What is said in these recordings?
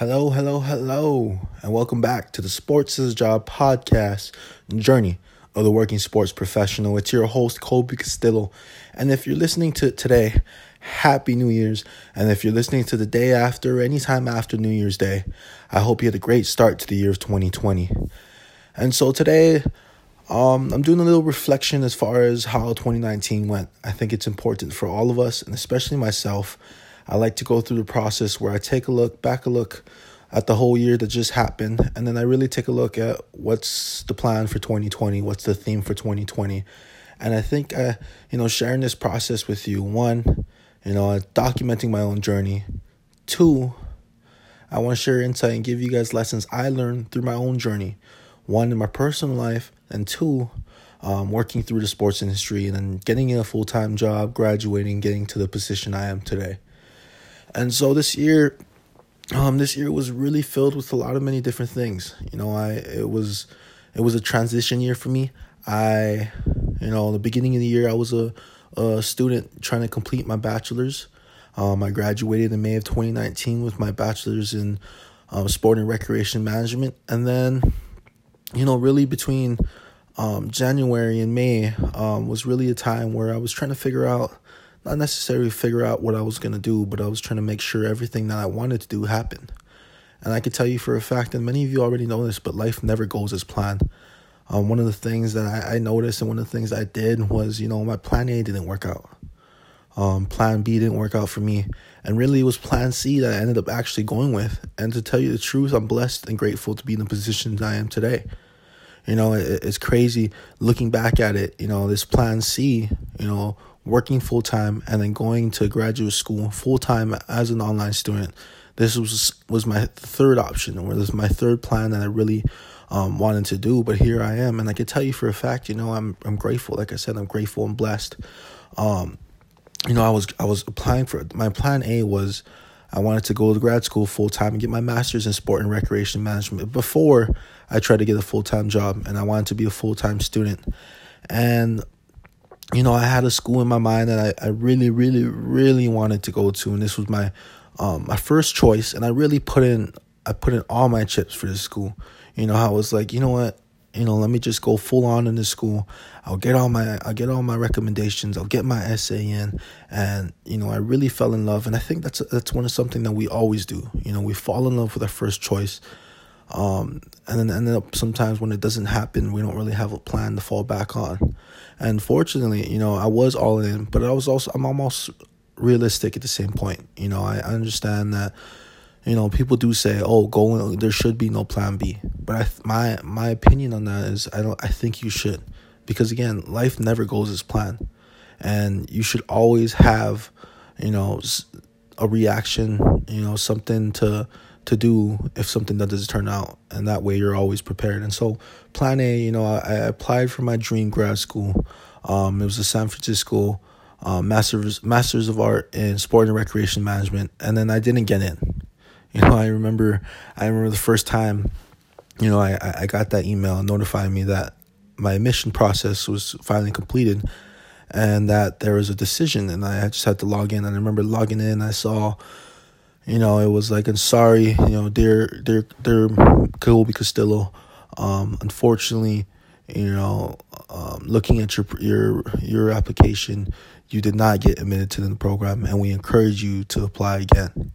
Hello, hello, hello, and welcome back to the Sports is a Job podcast journey of the working sports professional. It's your host, Colby Castillo. And if you're listening to today, happy New Year's. And if you're listening to the day after, anytime after New Year's Day, I hope you had a great start to the year of 2020. And so today, um, I'm doing a little reflection as far as how 2019 went. I think it's important for all of us, and especially myself. I like to go through the process where I take a look, back a look at the whole year that just happened, and then I really take a look at what's the plan for 2020, what's the theme for 2020. And I think, uh, you know, sharing this process with you, one, you know, documenting my own journey. Two, I want to share insight and give you guys lessons I learned through my own journey. One, in my personal life, and two, um, working through the sports industry and then getting a full time job, graduating, getting to the position I am today. And so this year, um, this year was really filled with a lot of many different things. You know, I it was it was a transition year for me. I, you know, the beginning of the year, I was a, a student trying to complete my bachelor's. Um, I graduated in May of 2019 with my bachelor's in um, sport and recreation management, and then, you know, really between um, January and May um, was really a time where I was trying to figure out not necessarily figure out what I was going to do, but I was trying to make sure everything that I wanted to do happened. And I can tell you for a fact, and many of you already know this, but life never goes as planned. Um, one of the things that I, I noticed and one of the things I did was, you know, my plan A didn't work out. Um, plan B didn't work out for me. And really, it was plan C that I ended up actually going with. And to tell you the truth, I'm blessed and grateful to be in the position that I am today. You know, it, it's crazy looking back at it. You know, this plan C, you know, working full time and then going to graduate school full time as an online student. This was was my third option, or this was my third plan that I really um, wanted to do. But here I am, and I can tell you for a fact, you know, I'm I'm grateful. Like I said, I'm grateful and blessed. Um, you know, I was I was applying for my plan A was I wanted to go to grad school full time and get my master's in sport and recreation management before I tried to get a full time job, and I wanted to be a full time student. And you know, I had a school in my mind that I, I really, really, really wanted to go to, and this was my um, my first choice. And I really put in I put in all my chips for this school. You know, I was like, you know what, you know, let me just go full on in this school. I'll get all my I'll get all my recommendations. I'll get my essay in, and you know, I really fell in love. And I think that's that's one of something that we always do. You know, we fall in love with our first choice. Um, and then end up sometimes when it doesn't happen, we don't really have a plan to fall back on. And fortunately, you know, I was all in, but I was also I'm almost realistic at the same point. You know, I understand that you know people do say, "Oh, go there should be no plan B." But I my my opinion on that is I don't I think you should. Because again, life never goes as planned. And you should always have, you know, a reaction, you know, something to to do if something that doesn't turn out and that way you're always prepared and so plan a you know i, I applied for my dream grad school um, it was a san francisco uh, masters masters of art in sport and recreation management and then i didn't get in you know i remember i remember the first time you know i i got that email notifying me that my admission process was finally completed and that there was a decision and i just had to log in and i remember logging in i saw you know, it was like, I'm sorry, you know, dear, dear, dear Colby Castillo. Um, unfortunately, you know, um, looking at your your your application, you did not get admitted to the program, and we encourage you to apply again.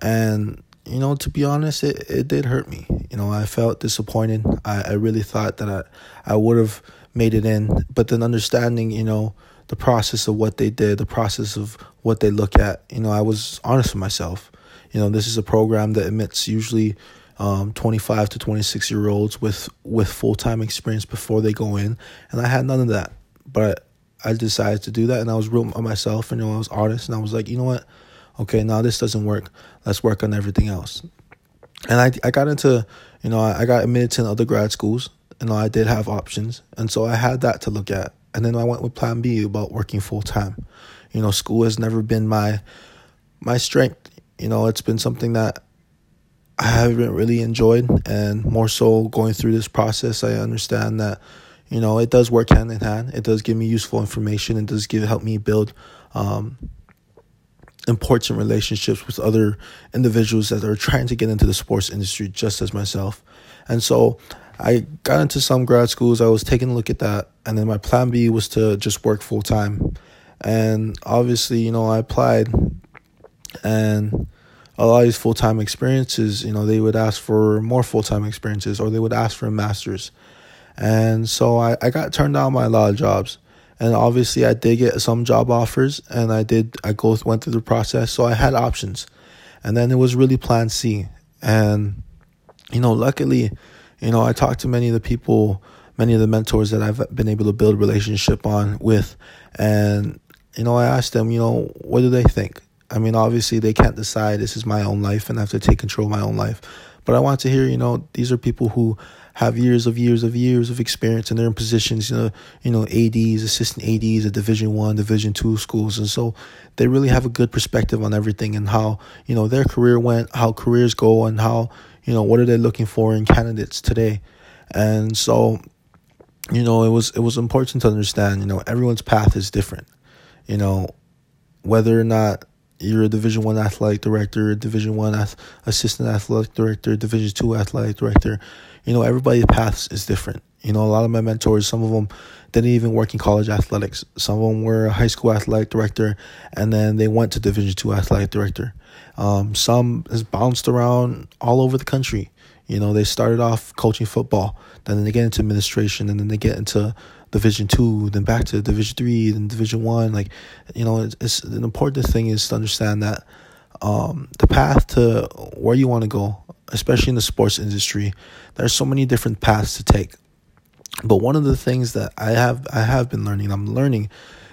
And you know, to be honest, it, it did hurt me. You know, I felt disappointed. I, I really thought that I I would have made it in, but then understanding, you know, the process of what they did, the process of what they look at. You know, I was honest with myself. You know, this is a program that admits usually um, 25 to 26 year olds with with full time experience before they go in, and I had none of that. But I decided to do that, and I was real on myself, and you know, I was honest, and I was like, you know what, okay, now this doesn't work. Let's work on everything else. And I I got into you know I, got admitted to other grad schools. You know, I did have options, and so I had that to look at. And then I went with Plan B about working full time. You know, school has never been my my strength. You know, it's been something that I haven't really enjoyed, and more so going through this process, I understand that you know it does work hand in hand. It does give me useful information. It does give help me build, um, important relationships with other individuals that are trying to get into the sports industry just as myself. And so I got into some grad schools. I was taking a look at that. And then my plan B was to just work full time. And obviously, you know, I applied and a lot of these full time experiences, you know, they would ask for more full time experiences or they would ask for a master's. And so I, I got turned down by a lot of jobs. And obviously I did get some job offers and I did I go went through the process. So I had options. And then it was really plan C. And, you know, luckily, you know, I talked to many of the people, many of the mentors that I've been able to build a relationship on with. And, you know, I asked them, you know, what do they think? I mean, obviously they can't decide this is my own life and I have to take control of my own life. But I want to hear, you know, these are people who have years of years of years of experience and they're in positions, you know, you know, ADs, assistant ADs at Division One, Division Two schools, and so they really have a good perspective on everything and how you know their career went, how careers go, and how you know what are they looking for in candidates today, and so you know it was it was important to understand, you know, everyone's path is different, you know, whether or not you're a Division One athletic director, Division One assistant athletic director, Division Two athletic director. You know, everybody's path is different. You know, a lot of my mentors, some of them didn't even work in college athletics. Some of them were a high school athletic director, and then they went to Division Two athletic director. Um, some has bounced around all over the country. You know, they started off coaching football, then they get into administration, and then they get into Division two, then back to Division three, then Division one. Like, you know, it's, it's an important thing is to understand that um, the path to where you want to go, especially in the sports industry, there's so many different paths to take. But one of the things that I have I have been learning, I'm learning,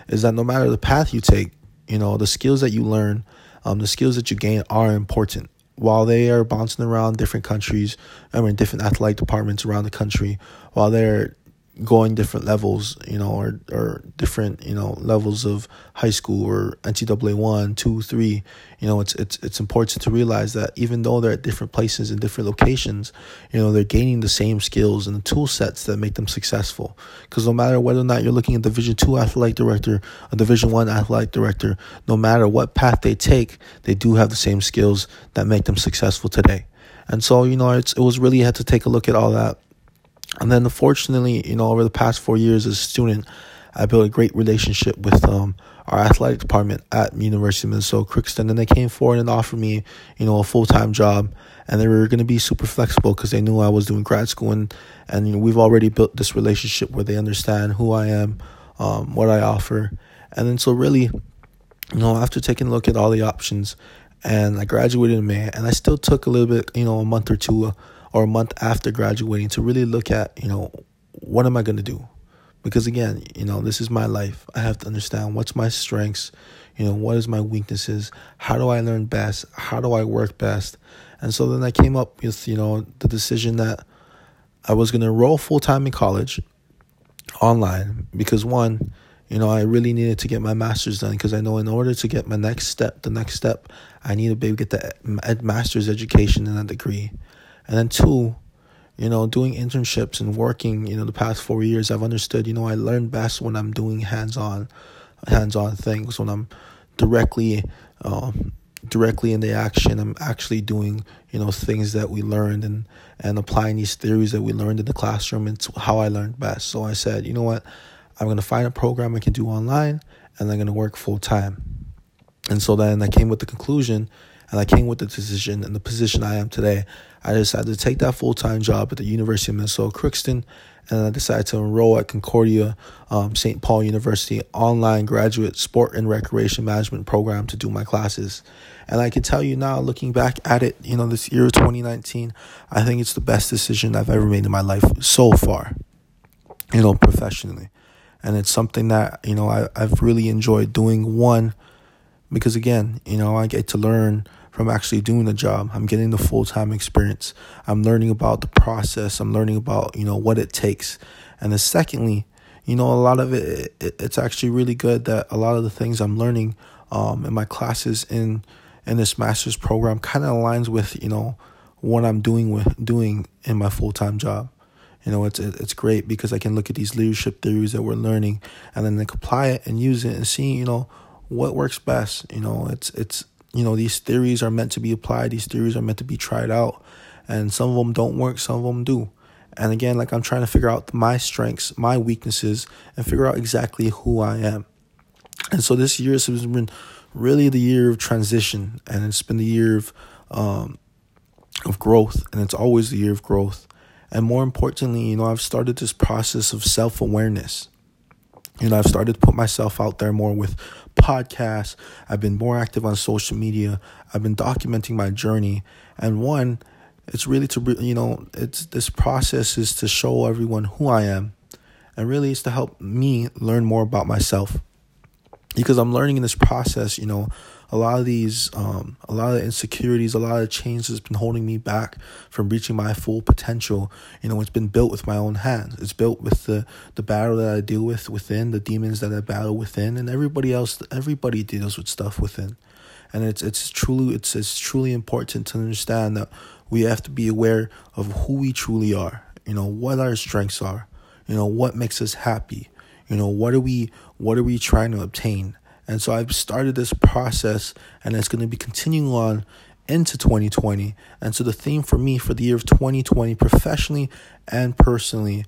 is that no matter the path you take, you know, the skills that you learn, um, the skills that you gain are important. While they are bouncing around different countries, I mean, different athletic departments around the country, while they're going different levels, you know, or or different, you know, levels of high school or NCAA one, two, three. You know, it's it's it's important to realize that even though they're at different places and different locations, you know, they're gaining the same skills and the tool sets that make them successful. Because no matter whether or not you're looking at Division two athletic director, a Division one athletic director, no matter what path they take, they do have the same skills that make them successful today. And so, you know, it's it was really had to take a look at all that and then, unfortunately, you know, over the past four years as a student, I built a great relationship with um, our athletic department at University of Minnesota Crookston, and they came forward and offered me, you know, a full time job, and they were going to be super flexible because they knew I was doing grad school, and and you know, we've already built this relationship where they understand who I am, um, what I offer, and then so really, you know, after taking a look at all the options, and I graduated in May, and I still took a little bit, you know, a month or two. Or a month after graduating to really look at, you know, what am I going to do? Because again, you know, this is my life. I have to understand what's my strengths, you know, what is my weaknesses, how do I learn best, how do I work best. And so then I came up with, you know, the decision that I was going to enroll full time in college online because one, you know, I really needed to get my master's done because I know in order to get my next step, the next step, I need to be able to get the master's education and a degree. And then two, you know, doing internships and working, you know, the past four years, I've understood, you know, I learn best when I'm doing hands-on, hands-on things, when I'm directly, um, directly in the action. I'm actually doing, you know, things that we learned and and applying these theories that we learned in the classroom It's how I learned best. So I said, you know what, I'm gonna find a program I can do online, and I'm gonna work full time. And so then I came with the conclusion and I came with the decision and the position I am today. I decided to take that full time job at the University of Minnesota Crookston, and I decided to enroll at Concordia um, St. Paul University online graduate sport and recreation management program to do my classes. And I can tell you now, looking back at it, you know, this year 2019, I think it's the best decision I've ever made in my life so far, you know, professionally. And it's something that, you know, I, I've really enjoyed doing. One, because again, you know, I get to learn from actually doing the job. I'm getting the full time experience. I'm learning about the process. I'm learning about you know what it takes. And then secondly, you know, a lot of it, it it's actually really good that a lot of the things I'm learning um, in my classes in in this master's program kind of aligns with you know what I'm doing with doing in my full time job. You know, it's it's great because I can look at these leadership theories that we're learning and then apply it and use it and see you know what works best. You know, it's it's you know these theories are meant to be applied. These theories are meant to be tried out, and some of them don't work. Some of them do. And again, like I'm trying to figure out my strengths, my weaknesses, and figure out exactly who I am. And so this year has been really the year of transition, and it's been the year of um, of growth, and it's always the year of growth. And more importantly, you know, I've started this process of self awareness. You know, I've started to put myself out there more with podcasts. I've been more active on social media. I've been documenting my journey. And one, it's really to, you know, it's this process is to show everyone who I am. And really, it's to help me learn more about myself because I'm learning in this process, you know, a lot of these, um, a lot of insecurities, a lot of change has been holding me back from reaching my full potential. You know, it's been built with my own hands. It's built with the the battle that I deal with within, the demons that I battle within, and everybody else. Everybody deals with stuff within, and it's it's truly it's it's truly important to understand that we have to be aware of who we truly are. You know, what our strengths are. You know, what makes us happy you know, what are we what are we trying to obtain? And so I've started this process and it's going to be continuing on into 2020. And so the theme for me for the year of 2020, professionally and personally,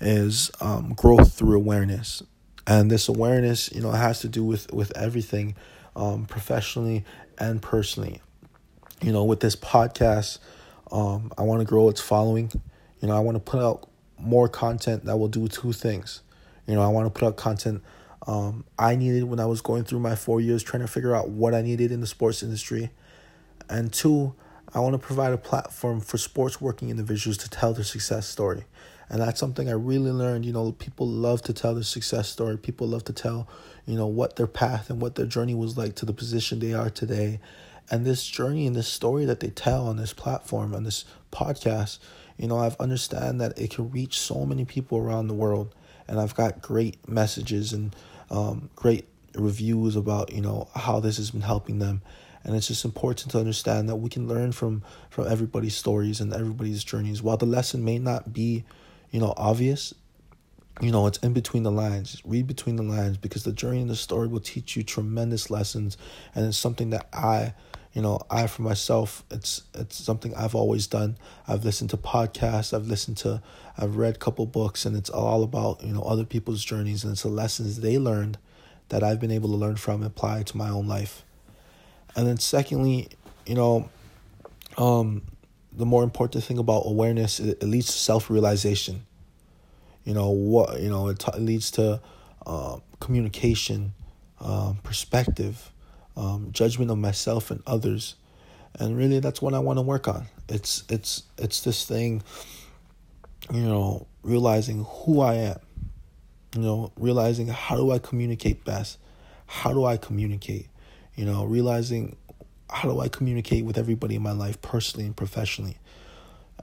is um, growth through awareness. And this awareness, you know, has to do with with everything, um, professionally and personally. You know, with this podcast, um, I want to grow its following. You know, I want to put out more content that will do two things. You know, I want to put out content um, I needed when I was going through my four years trying to figure out what I needed in the sports industry. And two, I want to provide a platform for sports working individuals to tell their success story. And that's something I really learned. You know, people love to tell their success story. People love to tell, you know, what their path and what their journey was like to the position they are today. And this journey and this story that they tell on this platform, on this podcast, you know, I've understand that it can reach so many people around the world and I've got great messages and um, great reviews about you know how this has been helping them. And it's just important to understand that we can learn from from everybody's stories and everybody's journeys. While the lesson may not be you know obvious you know it's in between the lines. Read between the lines because the journey and the story will teach you tremendous lessons. And it's something that i you know i for myself it's it's something i've always done. I've listened to podcasts i've listened to i've read a couple books and it's all about you know other people's journeys and it's the lessons they learned that i've been able to learn from and apply to my own life. And then secondly you know um the more important thing about awareness it, it leads to self-realization. You know what you know it, t- it leads to uh, communication um, perspective um, judgment of myself and others, and really that's what I want to work on. It's it's it's this thing, you know, realizing who I am, you know, realizing how do I communicate best, how do I communicate, you know, realizing how do I communicate with everybody in my life personally and professionally,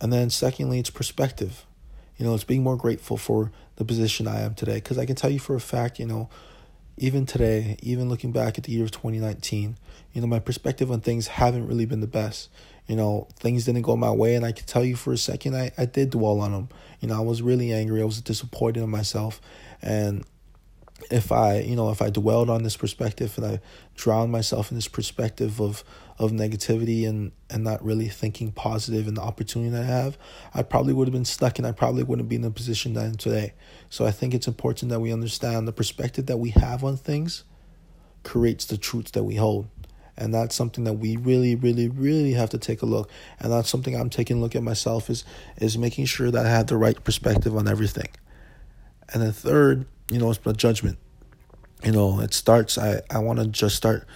and then secondly, it's perspective. You know, it's being more grateful for the position I am today. Because I can tell you for a fact, you know even today, even looking back at the year of 2019, you know, my perspective on things haven't really been the best. You know, things didn't go my way, and I can tell you for a second, I, I did dwell on them. You know, I was really angry. I was disappointed in myself. And if I, you know, if I dwelled on this perspective and I drowned myself in this perspective of of negativity and and not really thinking and the opportunity that I have, I probably would have been stuck and I probably wouldn't be in the position that I'm today. So I think it's important that we understand the perspective that we have on things creates the truths that we hold. And that's something that we really, really, really have to take a look. And that's something I'm taking a look at myself is is making sure that I have the right perspective on everything. And the third, you know, it's the judgment. You know, it starts I, I wanna just start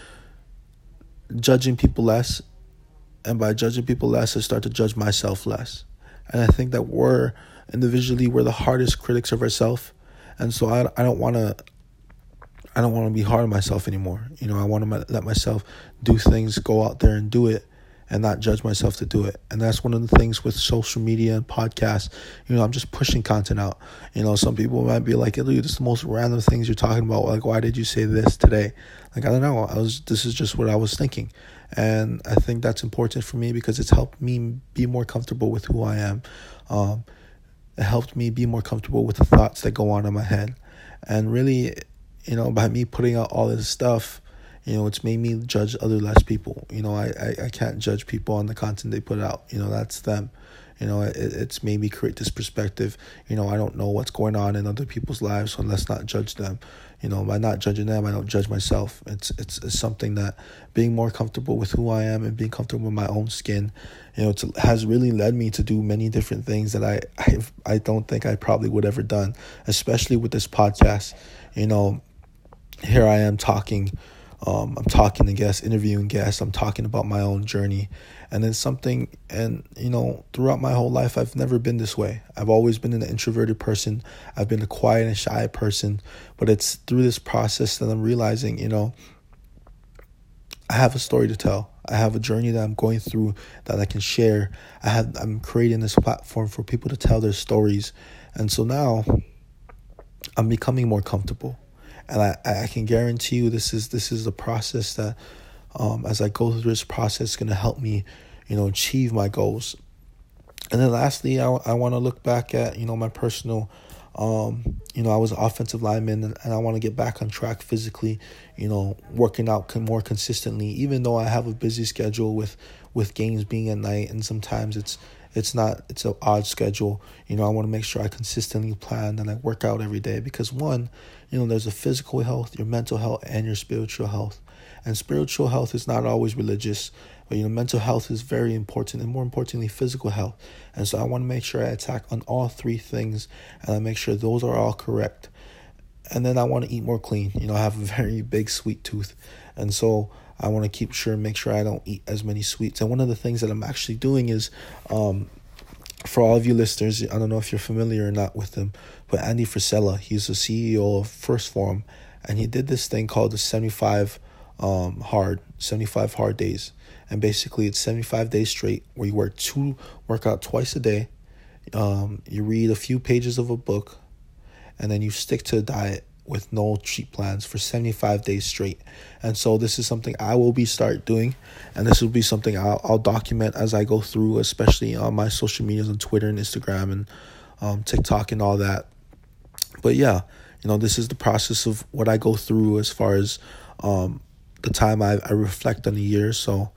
judging people less, and by judging people less, I start to judge myself less. And I think that we're individually we're the hardest critics of ourselves, and so I I don't want to. I don't want to be hard on myself anymore. You know, I want to let myself do things, go out there and do it, and not judge myself to do it. And that's one of the things with social media and podcasts. You know, I'm just pushing content out. You know, some people might be like, "Look, this is the most random things you're talking about. Like, why did you say this today?" Like, I don't know. I was. This is just what I was thinking, and I think that's important for me because it's helped me be more comfortable with who I am. Um, it helped me be more comfortable with the thoughts that go on in my head, and really, you know, by me putting out all this stuff you know, it's made me judge other less people. You know, I, I, I can't judge people on the content they put out. You know, that's them. You know, it, it's made me create this perspective. You know, I don't know what's going on in other people's lives, so let's not judge them. You know, by not judging them, I don't judge myself. It's it's, it's something that being more comfortable with who I am and being comfortable with my own skin, you know, to, has really led me to do many different things that I I I don't think I probably would ever done, especially with this podcast. You know, here I am talking um, I'm talking to guests, interviewing guests. I'm talking about my own journey, and then something. And you know, throughout my whole life, I've never been this way. I've always been an introverted person. I've been a quiet and shy person. But it's through this process that I'm realizing, you know, I have a story to tell. I have a journey that I'm going through that I can share. I have I'm creating this platform for people to tell their stories, and so now I'm becoming more comfortable and I, I can guarantee you this is this is a process that um, as I go through this process going to help me you know achieve my goals. And then lastly I, I want to look back at you know my personal um, you know I was offensive lineman and, and I want to get back on track physically you know working out more consistently even though I have a busy schedule with with games being at night and sometimes it's it's not it's an odd schedule. You know i want to make sure i consistently plan and i work out every day because one you know there's a physical health your mental health and your spiritual health. And spiritual health is not always religious but you know mental health is very important and more importantly physical health. And so i want to make sure i attack on all three things and i make sure those are all correct. And then i want to eat more clean. You know i have a very big sweet tooth. And so I want to keep sure and make sure I don't eat as many sweets. And one of the things that I'm actually doing is, um, for all of you listeners, I don't know if you're familiar or not with him, but Andy Frisella, he's the CEO of 1st Form, and he did this thing called the 75 um, hard, 75 hard days. And basically, it's 75 days straight where you work two, workout twice a day. Um, you read a few pages of a book, and then you stick to a diet with no cheat plans for 75 days straight. And so this is something I will be start doing and this will be something I'll, I'll document as I go through, especially on my social medias on Twitter and Instagram and um, TikTok and all that. But yeah, you know, this is the process of what I go through as far as um, the time I, I reflect on the year. So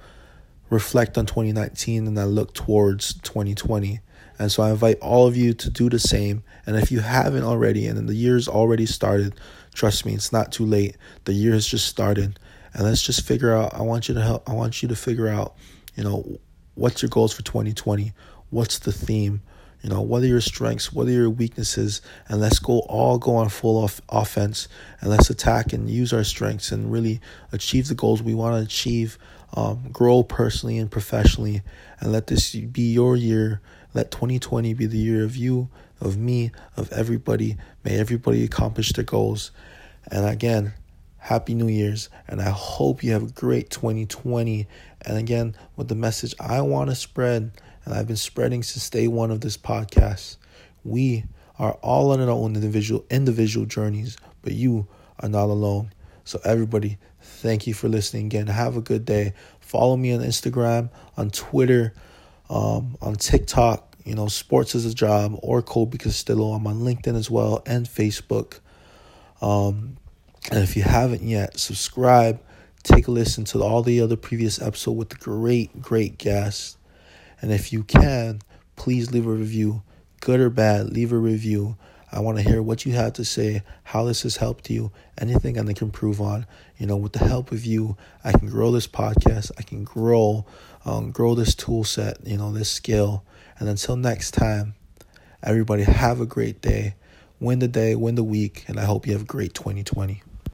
reflect on 2019 and I look towards 2020 and so I invite all of you to do the same. And if you haven't already, and the year's already started, trust me, it's not too late. The year has just started. And let's just figure out, I want you to help, I want you to figure out, you know, what's your goals for 2020? What's the theme? You know, what are your strengths? What are your weaknesses? And let's go all go on full off offense and let's attack and use our strengths and really achieve the goals we want to achieve. Um, grow personally and professionally, and let this be your year let 2020 be the year of you, of me, of everybody. May everybody accomplish their goals. And again, Happy New Year's. And I hope you have a great 2020. And again, with the message I want to spread, and I've been spreading since day one of this podcast, we are all on our own individual individual journeys, but you are not alone. So everybody, thank you for listening again. Have a good day. Follow me on Instagram, on Twitter um, on TikTok, you know, Sports is a Job or Colby Castillo. I'm on LinkedIn as well and Facebook. Um, and if you haven't yet, subscribe, take a listen to all the other previous episode with the great, great guests. And if you can, please leave a review, good or bad, leave a review. I want to hear what you have to say, how this has helped you, anything I can improve on. You know, with the help of you, I can grow this podcast. I can grow, um, grow this tool set. You know, this skill. And until next time, everybody have a great day. Win the day, win the week, and I hope you have a great 2020.